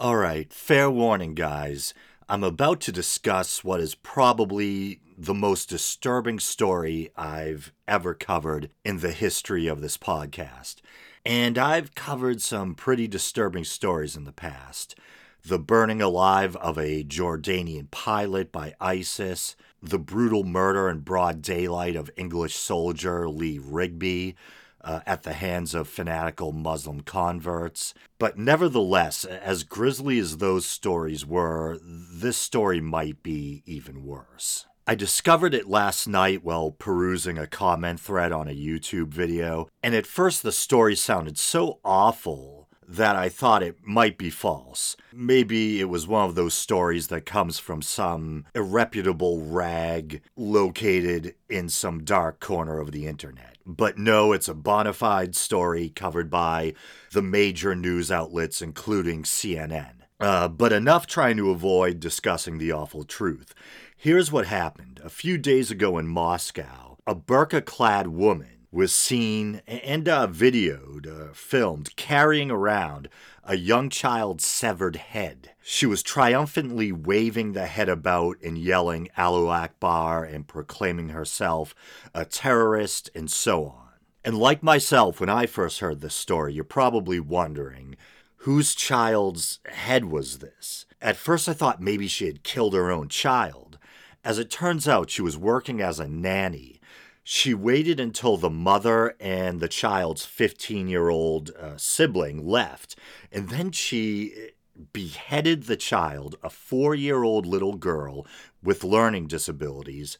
All right, fair warning, guys. I'm about to discuss what is probably the most disturbing story I've ever covered in the history of this podcast. And I've covered some pretty disturbing stories in the past. The burning alive of a Jordanian pilot by ISIS, the brutal murder in broad daylight of English soldier Lee Rigby, uh, at the hands of fanatical Muslim converts. But nevertheless, as grisly as those stories were, this story might be even worse. I discovered it last night while perusing a comment thread on a YouTube video, and at first the story sounded so awful that I thought it might be false. Maybe it was one of those stories that comes from some irreputable rag located in some dark corner of the internet. But no, it's a bona fide story covered by the major news outlets, including CNN. Uh, but enough trying to avoid discussing the awful truth. Here's what happened. A few days ago in Moscow, a burqa clad woman was seen and uh, videoed, uh, filmed, carrying around a young child's severed head. She was triumphantly waving the head about and yelling Allahu Akbar and proclaiming herself a terrorist and so on. And like myself, when I first heard this story, you're probably wondering whose child's head was this? At first, I thought maybe she had killed her own child. As it turns out, she was working as a nanny she waited until the mother and the child's 15 year old uh, sibling left, and then she beheaded the child, a four year old little girl with learning disabilities.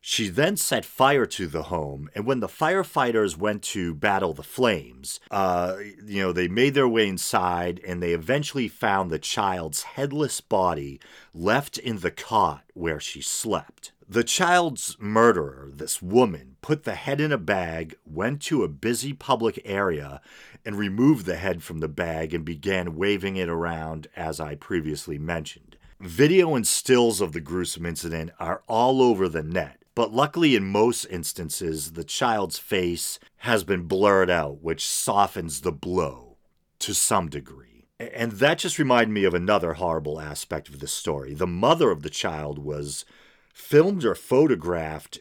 She then set fire to the home, and when the firefighters went to battle the flames, uh, you know, they made their way inside and they eventually found the child's headless body left in the cot where she slept. The child's murderer, this woman, put the head in a bag, went to a busy public area, and removed the head from the bag and began waving it around, as I previously mentioned. Video and stills of the gruesome incident are all over the net, but luckily, in most instances, the child's face has been blurred out, which softens the blow to some degree. And that just reminded me of another horrible aspect of this story. The mother of the child was filmed or photographed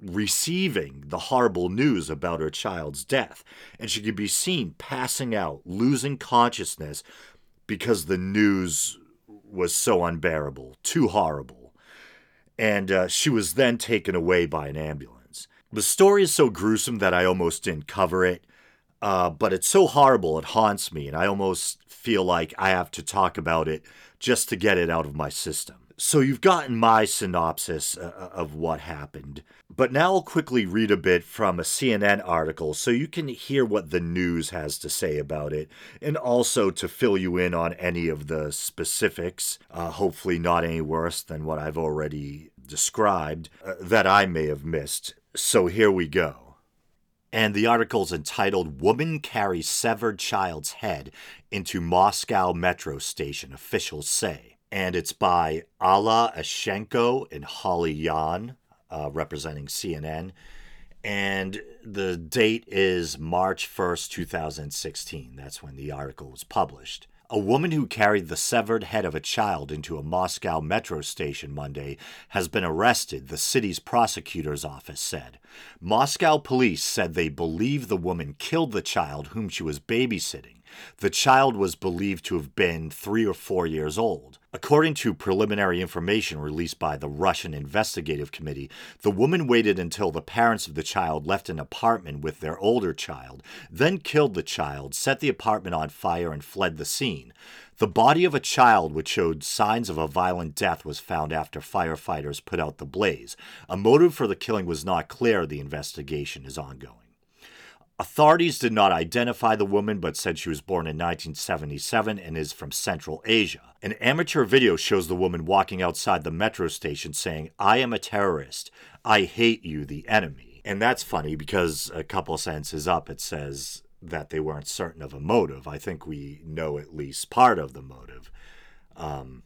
receiving the horrible news about her child's death. And she could be seen passing out, losing consciousness because the news was so unbearable, too horrible. And uh, she was then taken away by an ambulance. The story is so gruesome that I almost didn't cover it, uh, but it's so horrible it haunts me, and I almost feel like I have to talk about it just to get it out of my system. So you've gotten my synopsis uh, uh, of what happened, but now I'll quickly read a bit from a CNN article so you can hear what the news has to say about it, and also to fill you in on any of the specifics, uh, hopefully not any worse than what I've already described, uh, that I may have missed. So here we go. And the article's entitled Woman Carries Severed Child's Head into Moscow Metro Station, Officials Say and it's by Alla Eshchenko and Holly Yan, uh, representing CNN. And the date is March 1st, 2016. That's when the article was published. A woman who carried the severed head of a child into a Moscow metro station Monday has been arrested, the city's prosecutor's office said. Moscow police said they believe the woman killed the child whom she was babysitting. The child was believed to have been three or four years old. According to preliminary information released by the Russian Investigative Committee, the woman waited until the parents of the child left an apartment with their older child, then killed the child, set the apartment on fire, and fled the scene. The body of a child which showed signs of a violent death was found after firefighters put out the blaze. A motive for the killing was not clear. The investigation is ongoing. Authorities did not identify the woman but said she was born in 1977 and is from Central Asia. An amateur video shows the woman walking outside the metro station saying, I am a terrorist. I hate you, the enemy. And that's funny because a couple sentences up it says that they weren't certain of a motive. I think we know at least part of the motive. Um,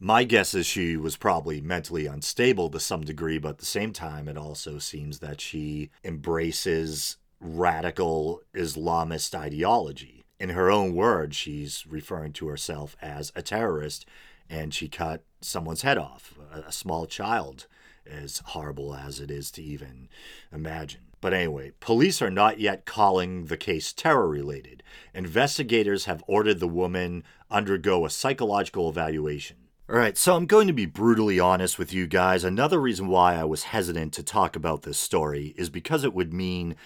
my guess is she was probably mentally unstable to some degree, but at the same time, it also seems that she embraces radical Islamist ideology. In her own words, she's referring to herself as a terrorist, and she cut someone's head off, a, small child, as horrible as it is to even imagine. But anyway, police are not yet calling the case terror related. Investigators have ordered the woman undergo a psychological evaluation. All right, so I'm going to be brutally honest with you guys. Another reason why I was hesitant to talk about this story is because it would mean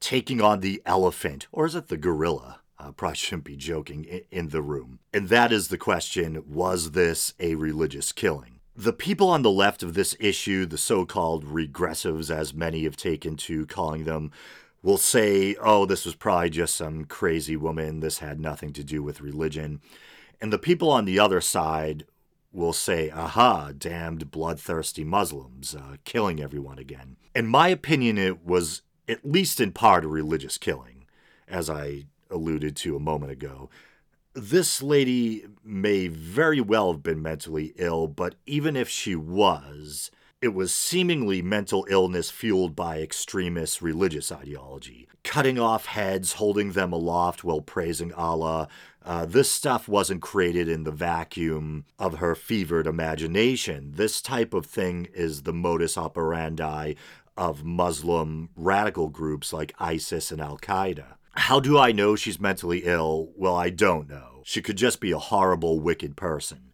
taking on the elephant, or is it the gorilla? I probably shouldn't be joking, in the room. And that is the question was this a religious killing? The people on the left of this issue, the so called regressives, as many have taken to calling them, will say, oh, this was probably just some crazy woman. This had nothing to do with religion. And the people on the other side will say, aha, damned bloodthirsty Muslims, uh, killing everyone again. In my opinion, it was at least in part a religious killing, as I alluded to a moment ago this lady may very well have been mentally ill, but even if she was, it was seemingly mental illness fueled by extremist religious ideology. Cutting off heads, holding them aloft while praising Allah. Uh, this stuff wasn't created in the vacuum of her fevered imagination. This type of thing is the modus operandi of Muslim radical groups like ISIS and Al Qaeda. How do I know she's mentally ill? Well, I don't know. She could just be a horrible, wicked person.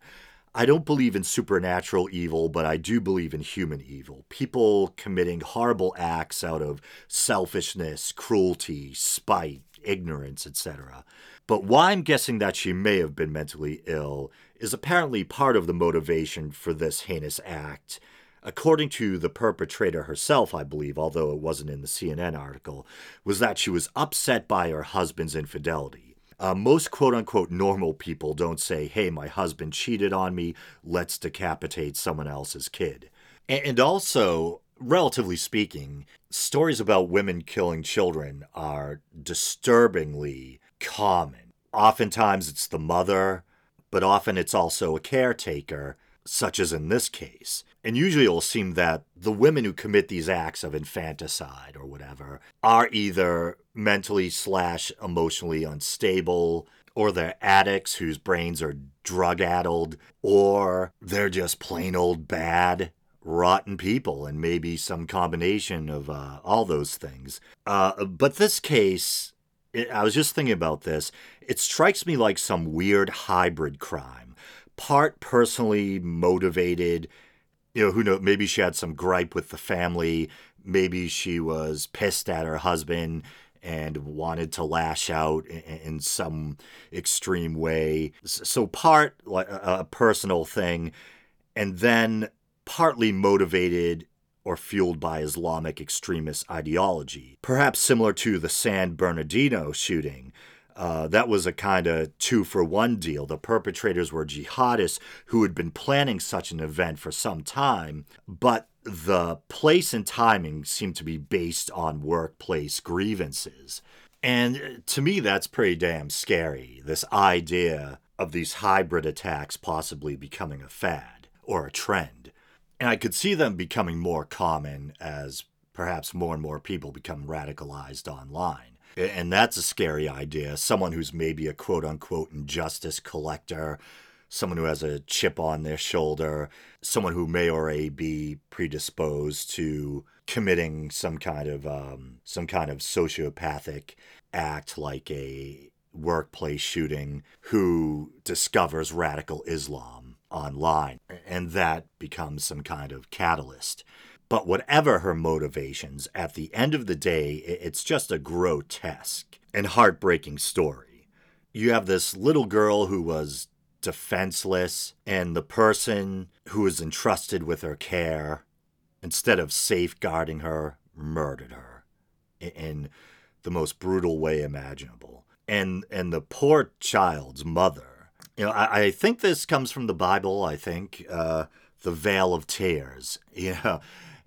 I don't believe in supernatural evil, but I do believe in human evil. People committing horrible acts out of selfishness, cruelty, spite, ignorance, etc. But why I'm guessing that she may have been mentally ill is apparently part of the motivation for this heinous act according to the perpetrator herself, I believe, although it wasn't in the CNN article, was that she was upset by her husband's infidelity. Uh, most quote unquote normal people don't say, hey, my husband cheated on me, let's decapitate someone else's kid. And also, relatively speaking, stories about women killing children are disturbingly common. Oftentimes it's the mother, but often it's also a caretaker, such as in this case. And usually it'll seem that the women who commit these acts of infanticide or whatever are either mentally slash emotionally unstable, or they're addicts whose brains are drug addled, or they're just plain old bad, rotten people, and maybe some combination of uh, all those things. Uh, but this case, I was just thinking about this, it strikes me like some weird hybrid crime. Part personally motivated you know, who knows? Maybe she had some gripe with the family. Maybe she was pissed at her husband and wanted to lash out in, some extreme way. So part like a personal thing, and then partly motivated or fueled by Islamic extremist ideology. Perhaps similar to the San Bernardino shooting, uh, that was a kind of two for one deal. The perpetrators were jihadists who had been planning such an event for some time, but the place and timing seemed to be based on workplace grievances. And to me, that's pretty damn scary. This idea of these hybrid attacks possibly becoming a fad or a trend. And I could see them becoming more common as perhaps more and more people become radicalized online. And that's a scary idea. Someone who's maybe a quote unquote injustice collector, someone who has a chip on their shoulder, someone who may or may be predisposed to committing some kind of um, some kind of sociopathic act like a workplace shooting who discovers radical Islam online and that becomes some kind of catalyst but whatever her motivations, at the end of the day, it's just a grotesque and heartbreaking story. You have this little girl who was defenseless, and the person who was entrusted with her care, instead of safeguarding her, murdered her in the most brutal way imaginable. And and the poor child's mother. You know, I, I think this comes from the Bible. I think uh, the vale of Tears. You know,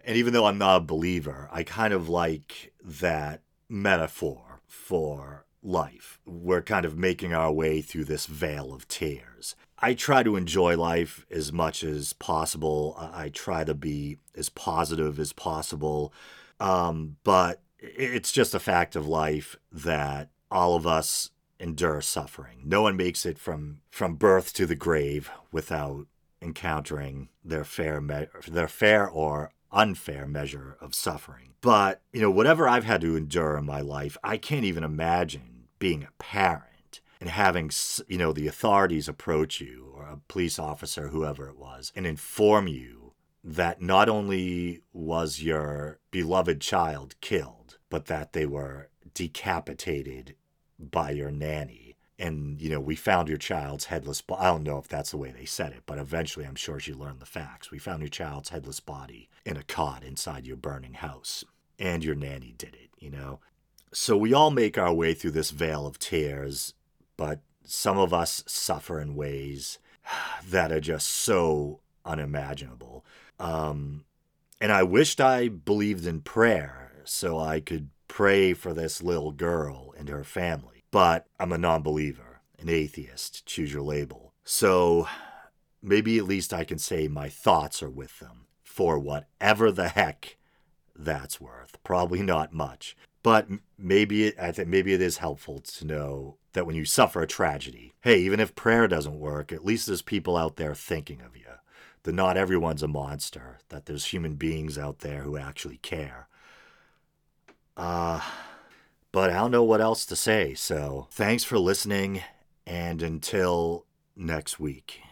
and even though I'm not a believer, I kind of like that metaphor for life. We're kind of making our way through this vale of tears. I try to enjoy life as much as possible. I try to be as positive as possible. Um, but it's just a fact of life that all of us endure suffering. No one makes it from from birth to the grave without encountering their fair me- their fair or unfair measure of suffering. But, you know, whatever I've had to endure in my life, I can't even imagine being a parent and having, you know, the authorities approach you or a police officer, whoever it was, and inform you that not only was your beloved child killed, but that they were decapitated by your nanny. And, you know, we found your child's headless body. I don't know if that's the way they said it, but eventually I'm sure she learned the facts. We found your child's headless body in a cot inside your burning house. And your nanny did it, you know? So we all make our way through this vale of tears, but some of us suffer in ways that are just so unimaginable. Um, and I wished I believed in prayer so I could pray for this little girl and her family. But I'm a non believer, an atheist, choose your label. So maybe at least I can say my thoughts are with them for whatever the heck that's worth. Probably not much. But maybe it, I think maybe it is helpful to know that when you suffer a tragedy, hey, even if prayer doesn't work, at least there's people out there thinking of you. That not everyone's a monster. That there's human beings out there who actually care. Uh, but I don't know what else to say. So thanks for listening, and until next week.